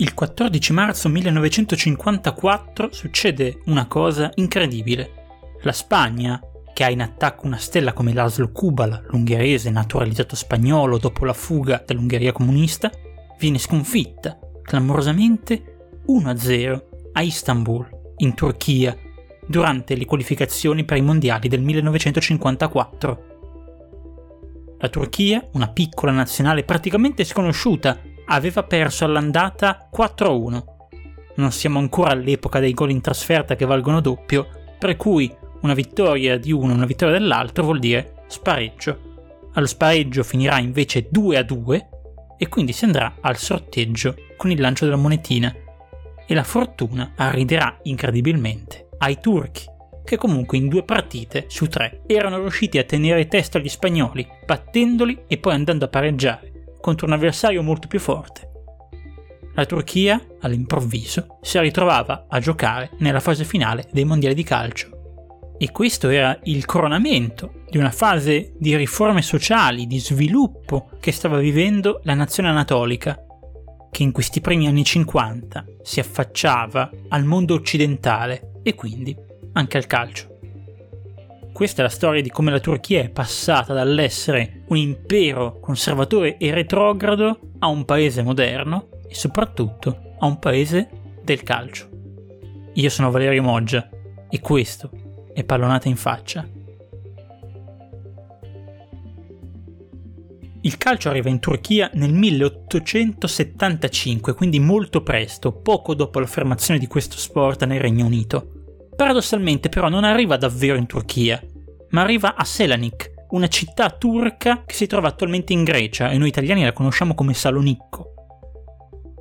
Il 14 marzo 1954 succede una cosa incredibile. La Spagna, che ha in attacco una stella come Laszlo Kubala, l'ungherese naturalizzato spagnolo dopo la fuga dall'Ungheria comunista, viene sconfitta clamorosamente 1-0 a Istanbul, in Turchia, durante le qualificazioni per i mondiali del 1954. La Turchia, una piccola nazionale praticamente sconosciuta aveva perso all'andata 4-1. Non siamo ancora all'epoca dei gol in trasferta che valgono doppio, per cui una vittoria di uno e una vittoria dell'altro vuol dire spareggio. Allo spareggio finirà invece 2-2 e quindi si andrà al sorteggio con il lancio della monetina e la fortuna arriderà incredibilmente ai turchi, che comunque in due partite su tre erano riusciti a tenere testa agli spagnoli, battendoli e poi andando a pareggiare contro un avversario molto più forte. La Turchia, all'improvviso, si ritrovava a giocare nella fase finale dei mondiali di calcio. E questo era il coronamento di una fase di riforme sociali, di sviluppo che stava vivendo la nazione anatolica, che in questi primi anni 50 si affacciava al mondo occidentale e quindi anche al calcio. Questa è la storia di come la Turchia è passata dall'essere un impero conservatore e retrogrado a un paese moderno e soprattutto a un paese del calcio. Io sono Valerio Moggia e questo è Pallonata in faccia. Il calcio arriva in Turchia nel 1875, quindi molto presto, poco dopo l'affermazione di questo sport nel Regno Unito. Paradossalmente però non arriva davvero in Turchia, ma arriva a Selanik, una città turca che si trova attualmente in Grecia e noi italiani la conosciamo come Salonicco.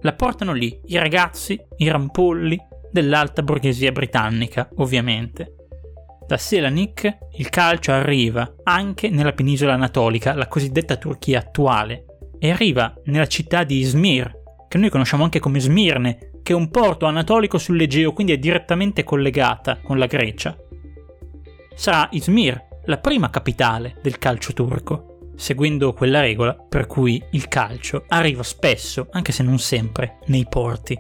La portano lì i ragazzi, i rampolli dell'alta borghesia britannica, ovviamente. Da Selanik il calcio arriva anche nella penisola anatolica, la cosiddetta Turchia attuale, e arriva nella città di Izmir, che noi conosciamo anche come Smirne, che è un porto anatolico sull'Egeo, quindi è direttamente collegata con la Grecia. Sarà Izmir la prima capitale del calcio turco, seguendo quella regola per cui il calcio arriva spesso, anche se non sempre, nei porti.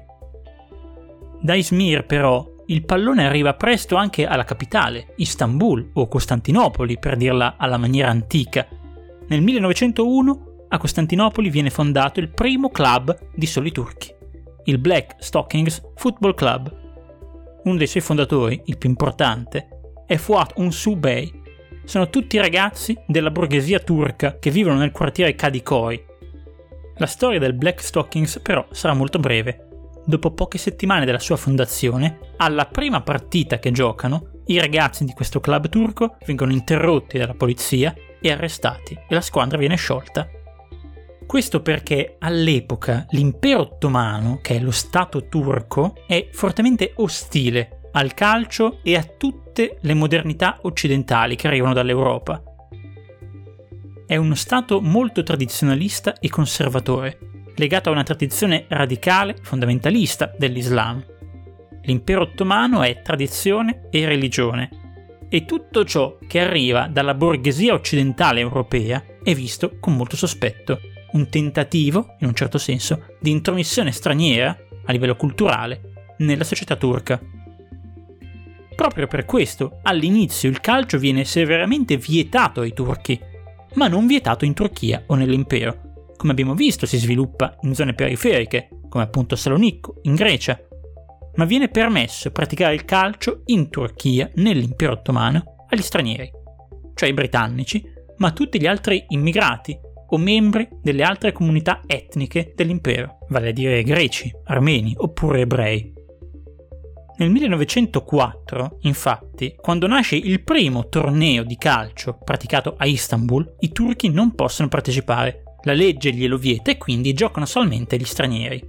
Da Izmir però il pallone arriva presto anche alla capitale, Istanbul o Costantinopoli per dirla alla maniera antica. Nel 1901 a Costantinopoli viene fondato il primo club di soli turchi il Black Stockings Football Club. Uno dei suoi fondatori, il più importante, è Fuat Unsu Bey. Sono tutti ragazzi della borghesia turca che vivono nel quartiere Kadikoy. La storia del Black Stockings però sarà molto breve. Dopo poche settimane dalla sua fondazione, alla prima partita che giocano, i ragazzi di questo club turco vengono interrotti dalla polizia e arrestati e la squadra viene sciolta questo perché all'epoca l'impero ottomano, che è lo Stato turco, è fortemente ostile al calcio e a tutte le modernità occidentali che arrivano dall'Europa. È uno Stato molto tradizionalista e conservatore, legato a una tradizione radicale fondamentalista dell'Islam. L'impero ottomano è tradizione e religione, e tutto ciò che arriva dalla borghesia occidentale europea è visto con molto sospetto un tentativo, in un certo senso, di intromissione straniera a livello culturale nella società turca. Proprio per questo, all'inizio il calcio viene severamente vietato ai turchi, ma non vietato in Turchia o nell'impero. Come abbiamo visto, si sviluppa in zone periferiche, come appunto Salonicco, in Grecia, ma viene permesso praticare il calcio in Turchia, nell'impero ottomano, agli stranieri, cioè ai britannici, ma a tutti gli altri immigrati, o membri delle altre comunità etniche dell'impero, vale a dire greci, armeni oppure ebrei. Nel 1904, infatti, quando nasce il primo torneo di calcio praticato a Istanbul, i turchi non possono partecipare. La legge glielo vieta e quindi giocano solamente gli stranieri.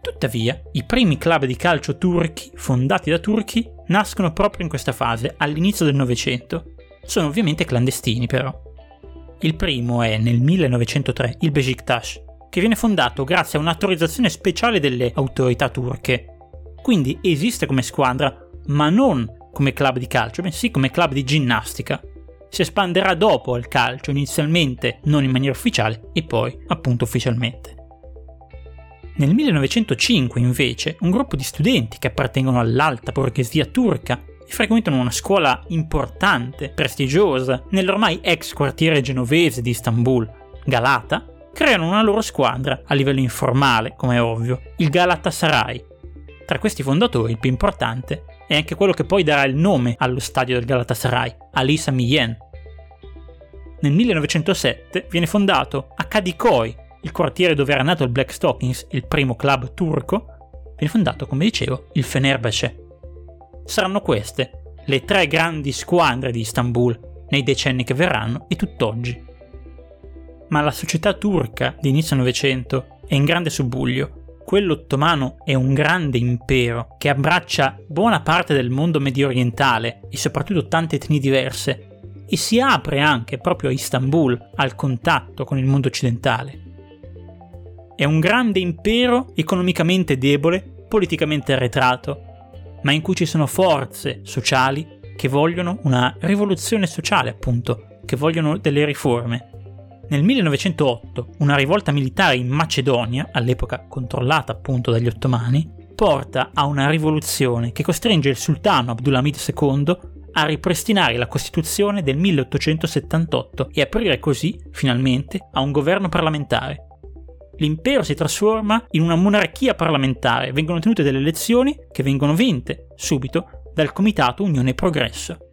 Tuttavia, i primi club di calcio turchi, fondati da turchi, nascono proprio in questa fase, all'inizio del Novecento. Sono ovviamente clandestini però. Il primo è nel 1903 il Besiktas, che viene fondato grazie a un'autorizzazione speciale delle autorità turche. Quindi esiste come squadra, ma non come club di calcio, bensì come club di ginnastica. Si espanderà dopo al calcio, inizialmente non in maniera ufficiale e poi appunto ufficialmente. Nel 1905, invece, un gruppo di studenti che appartengono all'alta borghesia turca e frequentano una scuola importante, prestigiosa, nell'ormai ex quartiere genovese di Istanbul, Galata, creano una loro squadra, a livello informale, come è ovvio, il Galatasaray. Tra questi fondatori, il più importante è anche quello che poi darà il nome allo stadio del Galatasaray, Ali Samiyen. Nel 1907 viene fondato a Kadikoy, il quartiere dove era nato il Black Stockings, il primo club turco, viene fondato, come dicevo, il Fenerbahce. Saranno queste le tre grandi squadre di Istanbul nei decenni che verranno e tutt'oggi ma la società turca di inizio Novecento è in grande subbuglio. Quello ottomano è un grande impero che abbraccia buona parte del mondo medio orientale e soprattutto tante etnie diverse e si apre anche proprio a Istanbul al contatto con il mondo occidentale. È un grande impero economicamente debole, politicamente arretrato, ma in cui ci sono forze sociali che vogliono una rivoluzione sociale, appunto, che vogliono delle riforme. Nel 1908 una rivolta militare in Macedonia, all'epoca controllata appunto dagli ottomani, porta a una rivoluzione che costringe il sultano Abdulhamid II a ripristinare la Costituzione del 1878 e aprire così, finalmente, a un governo parlamentare. L'impero si trasforma in una monarchia parlamentare, vengono tenute delle elezioni che vengono vinte subito dal Comitato Unione Progresso.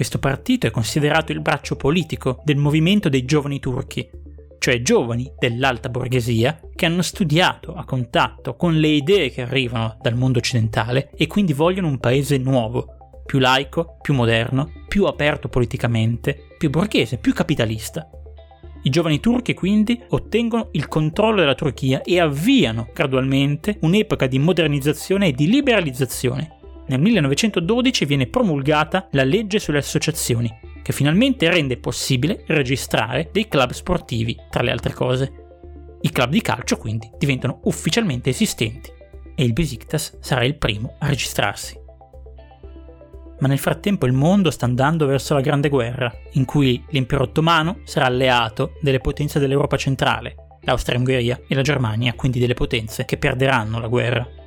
Questo partito è considerato il braccio politico del movimento dei giovani turchi, cioè giovani dell'alta borghesia che hanno studiato a contatto con le idee che arrivano dal mondo occidentale e quindi vogliono un paese nuovo, più laico, più moderno, più aperto politicamente, più borghese, più capitalista. I giovani turchi quindi ottengono il controllo della Turchia e avviano gradualmente un'epoca di modernizzazione e di liberalizzazione nel 1912 viene promulgata la legge sulle associazioni, che finalmente rende possibile registrare dei club sportivi, tra le altre cose. I club di calcio quindi diventano ufficialmente esistenti e il Besiktas sarà il primo a registrarsi. Ma nel frattempo il mondo sta andando verso la Grande Guerra, in cui l'impero ottomano sarà alleato delle potenze dell'Europa centrale, l'Austria-Ungheria e la Germania, quindi delle potenze che perderanno la guerra.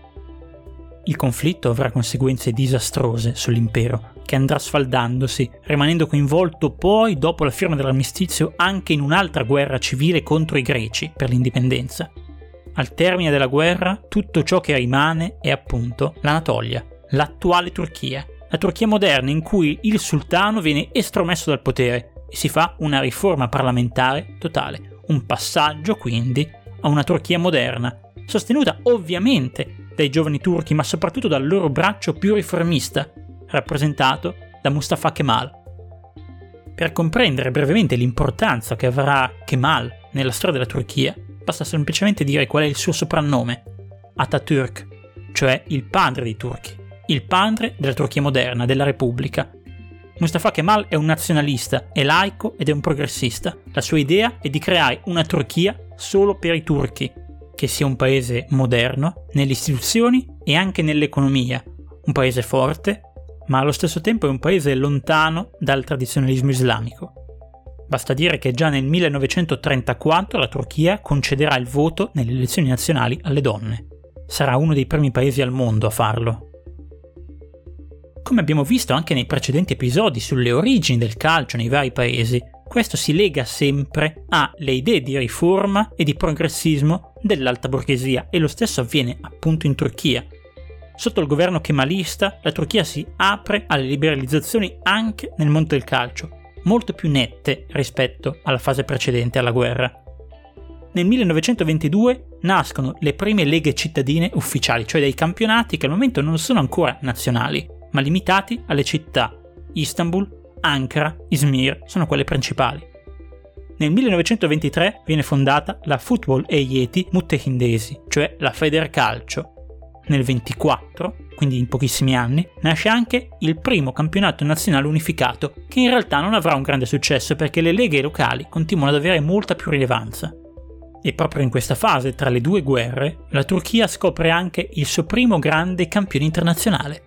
Il conflitto avrà conseguenze disastrose sull'impero, che andrà sfaldandosi, rimanendo coinvolto poi, dopo la firma dell'armistizio, anche in un'altra guerra civile contro i greci per l'indipendenza. Al termine della guerra, tutto ciò che rimane è appunto l'Anatolia, l'attuale Turchia, la Turchia moderna in cui il sultano viene estromesso dal potere e si fa una riforma parlamentare totale, un passaggio quindi a una Turchia moderna, sostenuta ovviamente dai giovani turchi, ma soprattutto dal loro braccio più riformista, rappresentato da Mustafa Kemal. Per comprendere brevemente l'importanza che avrà Kemal nella storia della Turchia, basta semplicemente dire qual è il suo soprannome, Atatürk, cioè il padre dei turchi, il padre della Turchia moderna, della Repubblica. Mustafa Kemal è un nazionalista, è laico ed è un progressista. La sua idea è di creare una Turchia solo per i turchi, che sia un paese moderno nelle istituzioni e anche nell'economia, un paese forte, ma allo stesso tempo è un paese lontano dal tradizionalismo islamico. Basta dire che già nel 1934 la Turchia concederà il voto nelle elezioni nazionali alle donne. Sarà uno dei primi paesi al mondo a farlo. Come abbiamo visto anche nei precedenti episodi sulle origini del calcio nei vari paesi, questo si lega sempre alle idee di riforma e di progressismo dell'alta borghesia e lo stesso avviene appunto in Turchia. Sotto il governo kemalista la Turchia si apre alle liberalizzazioni anche nel mondo del calcio, molto più nette rispetto alla fase precedente alla guerra. Nel 1922 nascono le prime leghe cittadine ufficiali, cioè dei campionati che al momento non sono ancora nazionali, ma limitati alle città Istanbul, Ankara, Izmir sono quelle principali. Nel 1923 viene fondata la Football Eyyeti Muttehindesi, cioè la Federcalcio. Nel 24, quindi in pochissimi anni, nasce anche il primo campionato nazionale unificato, che in realtà non avrà un grande successo perché le leghe locali continuano ad avere molta più rilevanza. E proprio in questa fase, tra le due guerre, la Turchia scopre anche il suo primo grande campione internazionale.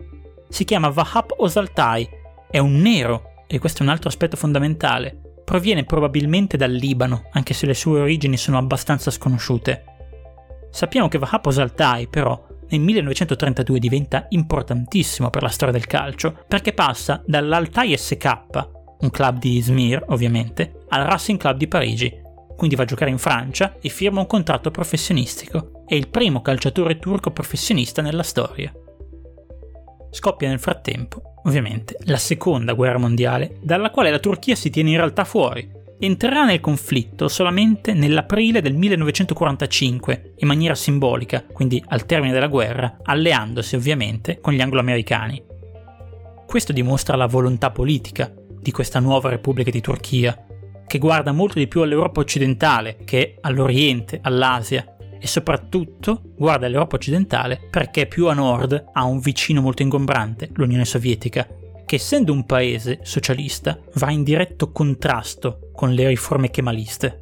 Si chiama Vahap Osaltai, è un nero e questo è un altro aspetto fondamentale, proviene probabilmente dal Libano, anche se le sue origini sono abbastanza sconosciute. Sappiamo che Vahap Altay però nel 1932 diventa importantissimo per la storia del calcio perché passa dall'Altai SK, un club di Izmir ovviamente, al Racing Club di Parigi. Quindi va a giocare in Francia e firma un contratto professionistico. È il primo calciatore turco professionista nella storia. Scoppia nel frattempo, ovviamente, la seconda guerra mondiale, dalla quale la Turchia si tiene in realtà fuori. Entrerà nel conflitto solamente nell'aprile del 1945, in maniera simbolica, quindi al termine della guerra, alleandosi ovviamente con gli anglo-americani. Questo dimostra la volontà politica di questa nuova Repubblica di Turchia, che guarda molto di più all'Europa occidentale che all'Oriente, all'Asia e soprattutto guarda all'Europa occidentale perché più a nord ha un vicino molto ingombrante, l'Unione Sovietica, che essendo un paese socialista va in diretto contrasto con le riforme kemaliste.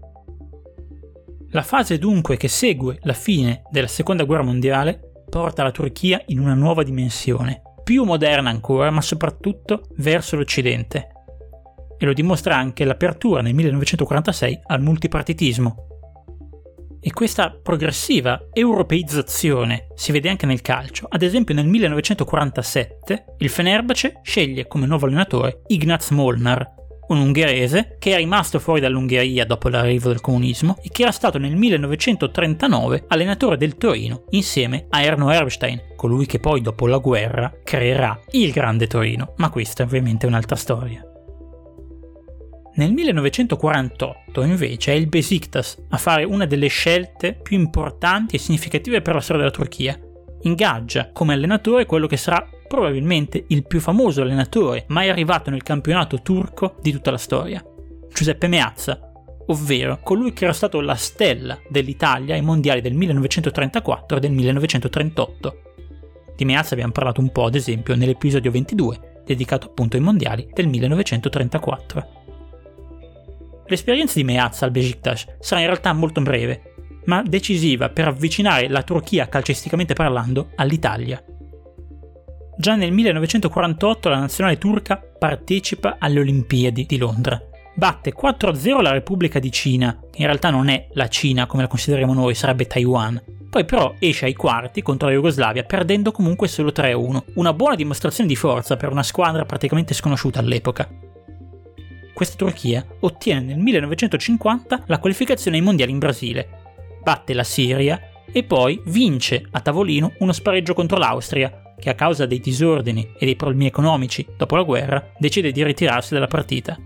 La fase dunque che segue la fine della seconda guerra mondiale porta la Turchia in una nuova dimensione, più moderna ancora, ma soprattutto verso l'Occidente. E lo dimostra anche l'apertura nel 1946 al multipartitismo, e questa progressiva europeizzazione si vede anche nel calcio. Ad esempio nel 1947 il Fenerbahce sceglie come nuovo allenatore Ignaz Molnar, un ungherese che è rimasto fuori dall'Ungheria dopo l'arrivo del comunismo e che era stato nel 1939 allenatore del Torino insieme a Erno Erbstein, colui che poi dopo la guerra creerà il Grande Torino, ma questa è ovviamente un'altra storia. Nel 1948 invece è il Besiktas a fare una delle scelte più importanti e significative per la storia della Turchia. Ingaggia come allenatore quello che sarà probabilmente il più famoso allenatore mai arrivato nel campionato turco di tutta la storia, Giuseppe Meazza, ovvero colui che era stato la stella dell'Italia ai mondiali del 1934 e del 1938. Di Meazza abbiamo parlato un po', ad esempio, nell'episodio 22, dedicato appunto ai mondiali del 1934. L'esperienza di Meazza al Besiktas sarà in realtà molto breve, ma decisiva per avvicinare la Turchia calcisticamente parlando all'Italia. Già nel 1948 la nazionale turca partecipa alle Olimpiadi di Londra. Batte 4-0 la Repubblica di Cina, che in realtà non è la Cina come la consideriamo noi, sarebbe Taiwan. Poi però esce ai quarti contro la Jugoslavia perdendo comunque solo 3-1, una buona dimostrazione di forza per una squadra praticamente sconosciuta all'epoca questa Turchia ottiene nel 1950 la qualificazione ai mondiali in Brasile, batte la Siria e poi vince a tavolino uno spareggio contro l'Austria, che a causa dei disordini e dei problemi economici dopo la guerra decide di ritirarsi dalla partita.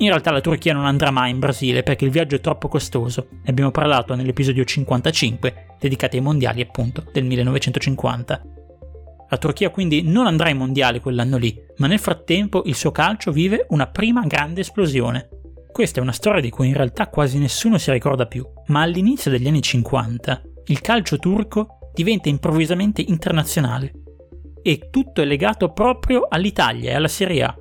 In realtà la Turchia non andrà mai in Brasile perché il viaggio è troppo costoso, ne abbiamo parlato nell'episodio 55 dedicato ai mondiali appunto del 1950. La Turchia quindi non andrà ai mondiali quell'anno lì, ma nel frattempo il suo calcio vive una prima grande esplosione. Questa è una storia di cui in realtà quasi nessuno si ricorda più, ma all'inizio degli anni 50 il calcio turco diventa improvvisamente internazionale e tutto è legato proprio all'Italia e alla Serie A.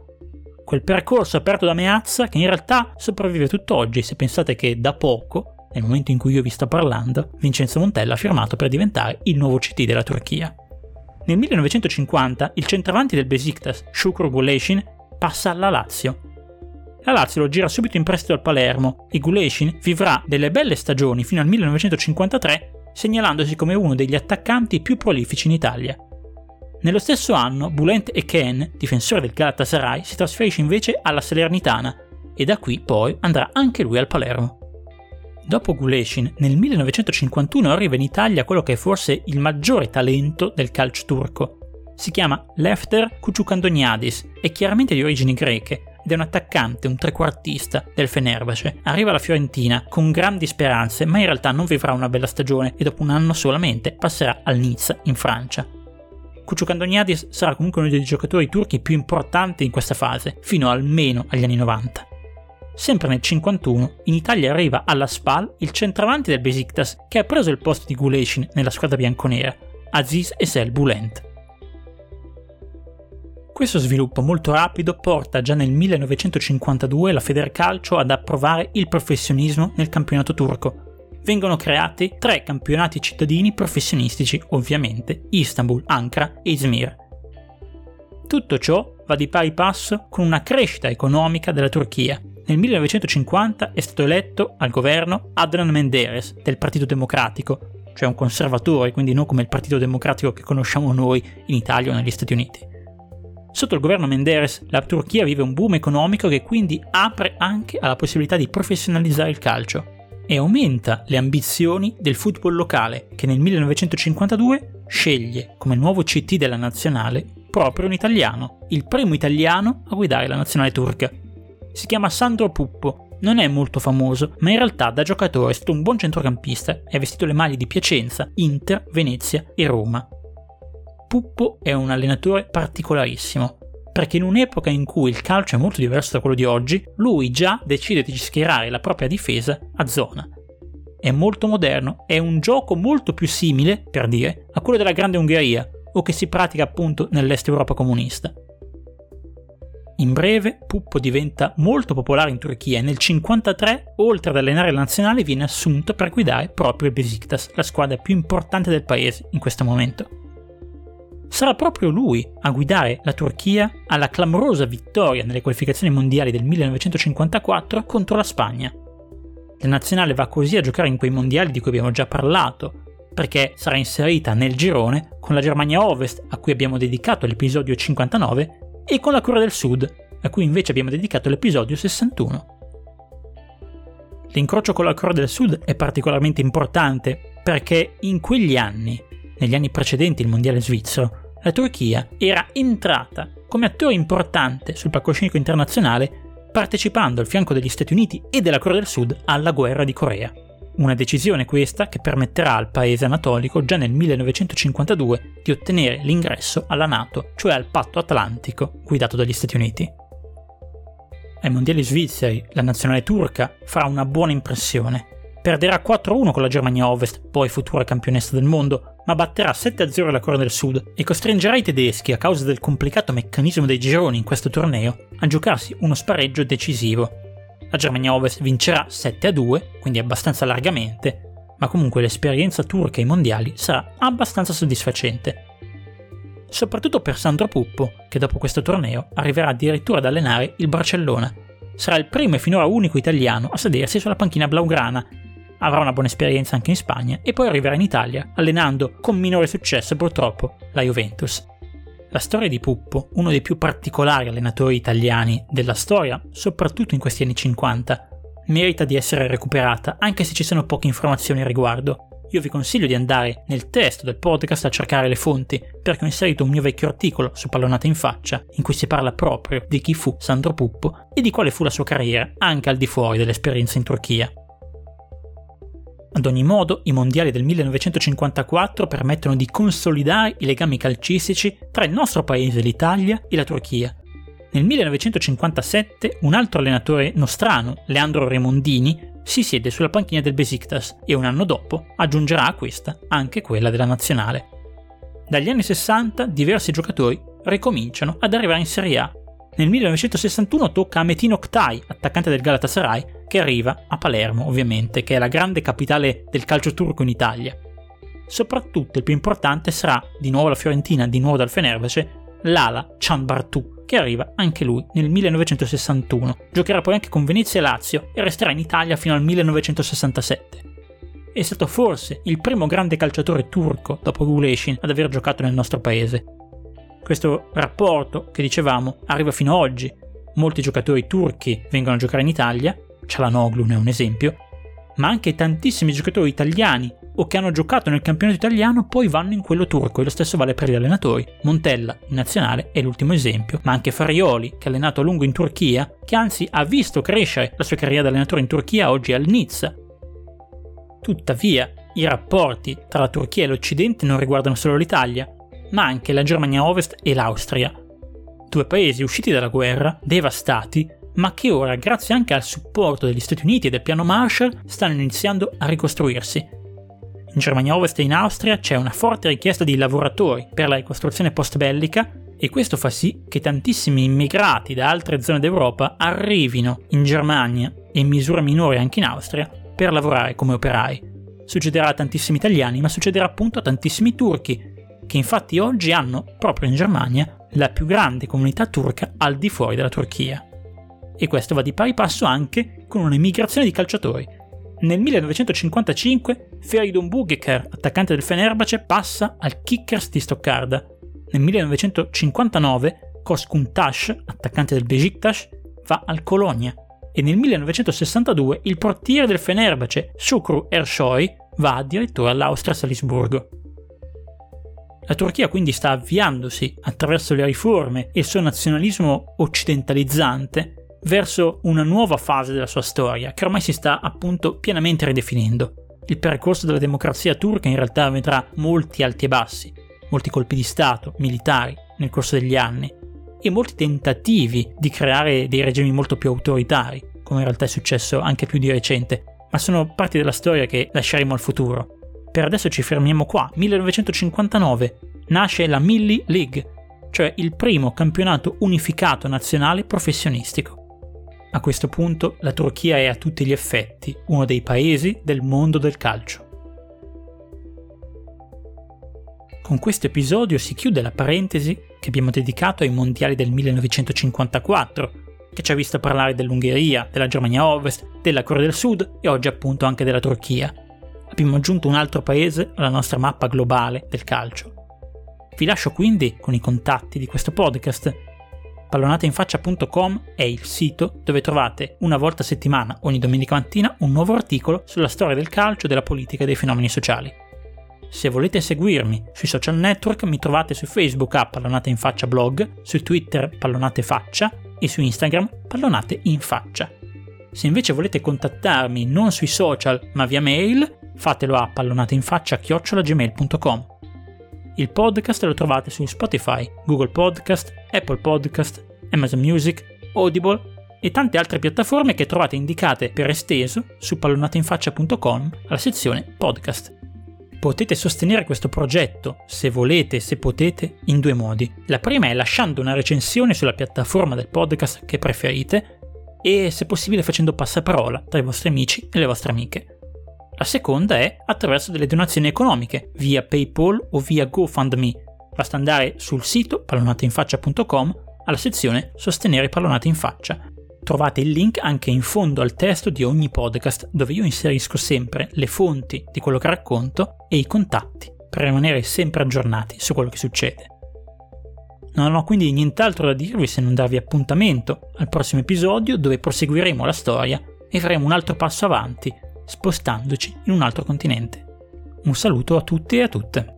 Quel percorso aperto da Meazza che in realtà sopravvive tutt'oggi se pensate che da poco, nel momento in cui io vi sto parlando, Vincenzo Montella ha firmato per diventare il nuovo CT della Turchia. Nel 1950 il centravanti del Besiktas, Shukro Guleshin, passa alla Lazio. La Lazio lo gira subito in prestito al Palermo e Guleshin vivrà delle belle stagioni fino al 1953, segnalandosi come uno degli attaccanti più prolifici in Italia. Nello stesso anno Bulent Eken, difensore del Galatasaray, si trasferisce invece alla Salernitana e da qui poi andrà anche lui al Palermo. Dopo Guleshin, nel 1951 arriva in Italia quello che è forse il maggiore talento del calcio turco. Si chiama Lefter Kuchukandoniadis, è chiaramente di origini greche ed è un attaccante, un trequartista del Fenerbahce. Arriva alla Fiorentina con grandi speranze, ma in realtà non vivrà una bella stagione e dopo un anno solamente passerà al Nizza in Francia. Kuchukandoniadis sarà comunque uno dei giocatori turchi più importanti in questa fase, fino almeno agli anni 90. Sempre nel 51 in Italia arriva alla SPAL il centravanti del Besiktas che ha preso il posto di Guleshin nella squadra bianconera, Aziz Esel Bulent. Questo sviluppo molto rapido porta già nel 1952 la Federcalcio ad approvare il professionismo nel campionato turco. Vengono creati tre campionati cittadini professionistici, ovviamente, Istanbul, Ankara e Izmir. Tutto ciò va di pari passo con una crescita economica della Turchia, nel 1950 è stato eletto al governo Adnan Menderes del Partito Democratico, cioè un conservatore, quindi non come il Partito Democratico che conosciamo noi in Italia o negli Stati Uniti. Sotto il governo Menderes la Turchia vive un boom economico che quindi apre anche alla possibilità di professionalizzare il calcio e aumenta le ambizioni del football locale che nel 1952 sceglie come nuovo CT della nazionale proprio un italiano, il primo italiano a guidare la nazionale turca. Si chiama Sandro Puppo, non è molto famoso, ma in realtà da giocatore è stato un buon centrocampista e ha vestito le maglie di Piacenza, Inter, Venezia e Roma. Puppo è un allenatore particolarissimo, perché in un'epoca in cui il calcio è molto diverso da quello di oggi, lui già decide di schierare la propria difesa a zona. È molto moderno, è un gioco molto più simile, per dire, a quello della Grande Ungheria, o che si pratica appunto nell'est Europa comunista. In breve, Puppo diventa molto popolare in Turchia e nel 1953, oltre ad allenare la nazionale, viene assunto per guidare proprio il Besiktas, la squadra più importante del paese in questo momento sarà proprio lui a guidare la Turchia alla clamorosa vittoria nelle qualificazioni mondiali del 1954 contro la Spagna. La nazionale va così a giocare in quei mondiali di cui abbiamo già parlato, perché sarà inserita nel girone con la Germania Ovest, a cui abbiamo dedicato l'episodio 59, e con la Corea del Sud, a cui invece abbiamo dedicato l'episodio 61. L'incrocio con la Corea del Sud è particolarmente importante perché in quegli anni negli anni precedenti il mondiale svizzero, la Turchia era entrata come attore importante sul palcoscenico internazionale partecipando al fianco degli Stati Uniti e della Corea del Sud alla guerra di Corea. Una decisione questa che permetterà al paese anatolico già nel 1952 di ottenere l'ingresso alla NATO, cioè al patto atlantico guidato dagli Stati Uniti. Ai mondiali svizzeri la nazionale turca farà una buona impressione. Perderà 4-1 con la Germania Ovest, poi futura campionessa del mondo, ma batterà 7-0 la Corea del Sud e costringerà i tedeschi, a causa del complicato meccanismo dei gironi in questo torneo, a giocarsi uno spareggio decisivo. La Germania Ovest vincerà 7-2, quindi abbastanza largamente, ma comunque l'esperienza turca ai mondiali sarà abbastanza soddisfacente. Soprattutto per Sandro Puppo, che dopo questo torneo arriverà addirittura ad allenare il Barcellona. Sarà il primo e finora unico italiano a sedersi sulla panchina blaugrana avrà una buona esperienza anche in Spagna e poi arriverà in Italia, allenando con minore successo purtroppo la Juventus. La storia di Puppo, uno dei più particolari allenatori italiani della storia, soprattutto in questi anni 50, merita di essere recuperata, anche se ci sono poche informazioni al riguardo. Io vi consiglio di andare nel testo del podcast a cercare le fonti, perché ho inserito un mio vecchio articolo su Pallonata in faccia, in cui si parla proprio di chi fu Sandro Puppo e di quale fu la sua carriera, anche al di fuori dell'esperienza in Turchia. Ad ogni modo, i mondiali del 1954 permettono di consolidare i legami calcistici tra il nostro paese, l'Italia, e la Turchia. Nel 1957 un altro allenatore nostrano, Leandro Remondini, si siede sulla panchina del Besiktas e un anno dopo aggiungerà a questa anche quella della nazionale. Dagli anni 60 diversi giocatori ricominciano ad arrivare in Serie A. Nel 1961 tocca a Metin Oktay, attaccante del Galatasaray, che arriva a Palermo, ovviamente, che è la grande capitale del calcio turco in Italia. Soprattutto il più importante sarà, di nuovo la Fiorentina, di nuovo dal Fenerbahce, l'ala Can Bartu, che arriva anche lui nel 1961. Giocherà poi anche con Venezia e Lazio e resterà in Italia fino al 1967. È stato forse il primo grande calciatore turco dopo Guleshin ad aver giocato nel nostro paese. Questo rapporto, che dicevamo, arriva fino ad oggi. Molti giocatori turchi vengono a giocare in Italia Cialanoglu ne è un esempio, ma anche tantissimi giocatori italiani o che hanno giocato nel campionato italiano poi vanno in quello turco e lo stesso vale per gli allenatori. Montella in nazionale è l'ultimo esempio, ma anche Farioli che ha allenato a lungo in Turchia, che anzi ha visto crescere la sua carriera da allenatore in Turchia oggi al Nizza. Tuttavia, i rapporti tra la Turchia e l'Occidente non riguardano solo l'Italia, ma anche la Germania Ovest e l'Austria. Due paesi usciti dalla guerra, devastati, ma che ora, grazie anche al supporto degli Stati Uniti e del piano Marshall, stanno iniziando a ricostruirsi. In Germania Ovest e in Austria c'è una forte richiesta di lavoratori per la ricostruzione post-bellica e questo fa sì che tantissimi immigrati da altre zone d'Europa arrivino in Germania e in misura minore anche in Austria per lavorare come operai. Succederà a tantissimi italiani, ma succederà appunto a tantissimi turchi, che infatti oggi hanno, proprio in Germania, la più grande comunità turca al di fuori della Turchia e questo va di pari passo anche con un'emigrazione di calciatori. Nel 1955 Feridun Bugeker, attaccante del Fenerbahce, passa al Kickers di Stoccarda. Nel 1959 Koskun Tash, attaccante del Besiktas, va al Colonia e nel 1962 il portiere del Fenerbahce, Shukru Ersoy, va addirittura all'Austria Salisburgo. La Turchia quindi sta avviandosi attraverso le riforme e il suo nazionalismo occidentalizzante verso una nuova fase della sua storia che ormai si sta appunto pienamente ridefinendo. Il percorso della democrazia turca in realtà vedrà molti alti e bassi, molti colpi di Stato, militari, nel corso degli anni, e molti tentativi di creare dei regimi molto più autoritari, come in realtà è successo anche più di recente, ma sono parti della storia che lasceremo al futuro. Per adesso ci fermiamo qua, 1959, nasce la Milli League, cioè il primo campionato unificato nazionale professionistico. A questo punto la Turchia è a tutti gli effetti uno dei paesi del mondo del calcio. Con questo episodio si chiude la parentesi che abbiamo dedicato ai mondiali del 1954, che ci ha visto parlare dell'Ungheria, della Germania Ovest, della Corea del Sud e oggi appunto anche della Turchia. Abbiamo aggiunto un altro paese alla nostra mappa globale del calcio. Vi lascio quindi con i contatti di questo podcast. Pallonateinfaccia.com è il sito dove trovate una volta a settimana, ogni domenica mattina, un nuovo articolo sulla storia del calcio, della politica e dei fenomeni sociali. Se volete seguirmi sui social network mi trovate su Facebook a Pallonate in Faccia blog, su Twitter Pallonate Faccia e su Instagram Pallonate in Faccia. Se invece volete contattarmi non sui social ma via mail, fatelo a pallonateinfaccia.gmail.com. Il podcast lo trovate su Spotify, Google Podcast, Apple Podcast, Amazon Music, Audible e tante altre piattaforme che trovate indicate per esteso su pallonateinfaccia.com alla sezione podcast. Potete sostenere questo progetto, se volete e se potete, in due modi. La prima è lasciando una recensione sulla piattaforma del podcast che preferite e se possibile facendo passaparola tra i vostri amici e le vostre amiche. La seconda è attraverso delle donazioni economiche, via PayPal o via GoFundMe. Basta andare sul sito pallonateinfaccia.com alla sezione Sostenere Pallonate in Faccia Trovate il link anche in fondo al testo di ogni podcast dove io inserisco sempre le fonti di quello che racconto e i contatti per rimanere sempre aggiornati su quello che succede. Non ho quindi nient'altro da dirvi se non darvi appuntamento al prossimo episodio dove proseguiremo la storia e faremo un altro passo avanti spostandoci in un altro continente. Un saluto a tutti e a tutte.